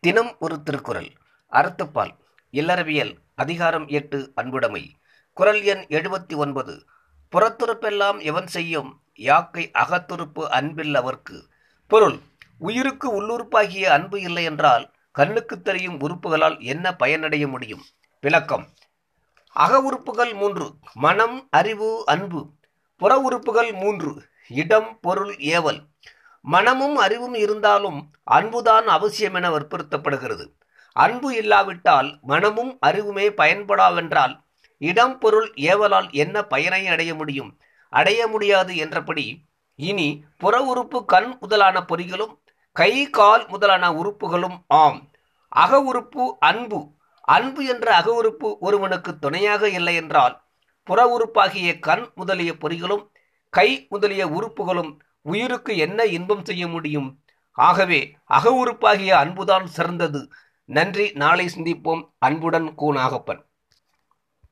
தினம் ஒரு திருக்குறள். அறத்துப்பால். இல்லறவியல். அதிகாரம் எட்டு. அன்புடைமை. குறள் எண் எழுபத்தி ஒன்பது புறத்துறுப்பெல்லாம் எவன் செய்யும்? யாக்கை அகத்துறுப்பு அன்பில் அவர்க்கு பொருள். உயிருக்கு உள்ளுறுப்பாகிய அன்பு இல்லை என்றால் கண்ணுக்கு தெரியும் உறுப்புகளால் என்ன பயனடைய முடியும்? விளக்கம். அக உறுப்புகள் மூன்று. மனம் அறிவு அன்பு. புற உறுப்புகள் மூன்று. இடம் பொருள் ஏவல். மனமும் அறிவும் இருந்தாலும் அன்புதான் அவசியம் என வற்புறுத்தப்படுகிறது. அன்பு இல்லாவிட்டால் மனமும் அறிவுமே பயன்படாவென்றால் இடம் பொருள் ஏவலால் என்ன பயனை அடைய முடியும்? அடைய முடியாது என்றபடி இனி புற உறுப்பு கண் முதலான பொறிகளும் கை கால் முதலான உறுப்புகளும் ஆம். அக உறுப்பு அன்பு. அன்பு என்ற அக உறுப்பு ஒருவனுக்கு துணையாக இல்லை என்றால் புற உறுப்பாகிய கண் முதலிய பொறிகளும் கை முதலிய உறுப்புகளும் உயிருக்கு என்ன இன்பம் செய்ய முடியும்? ஆகவே அக உறுப்பாகிய அன்புதான் சிறந்தது. நன்றி. நாளை சிந்திப்போம். அன்புடன் கூ நாகப்பன்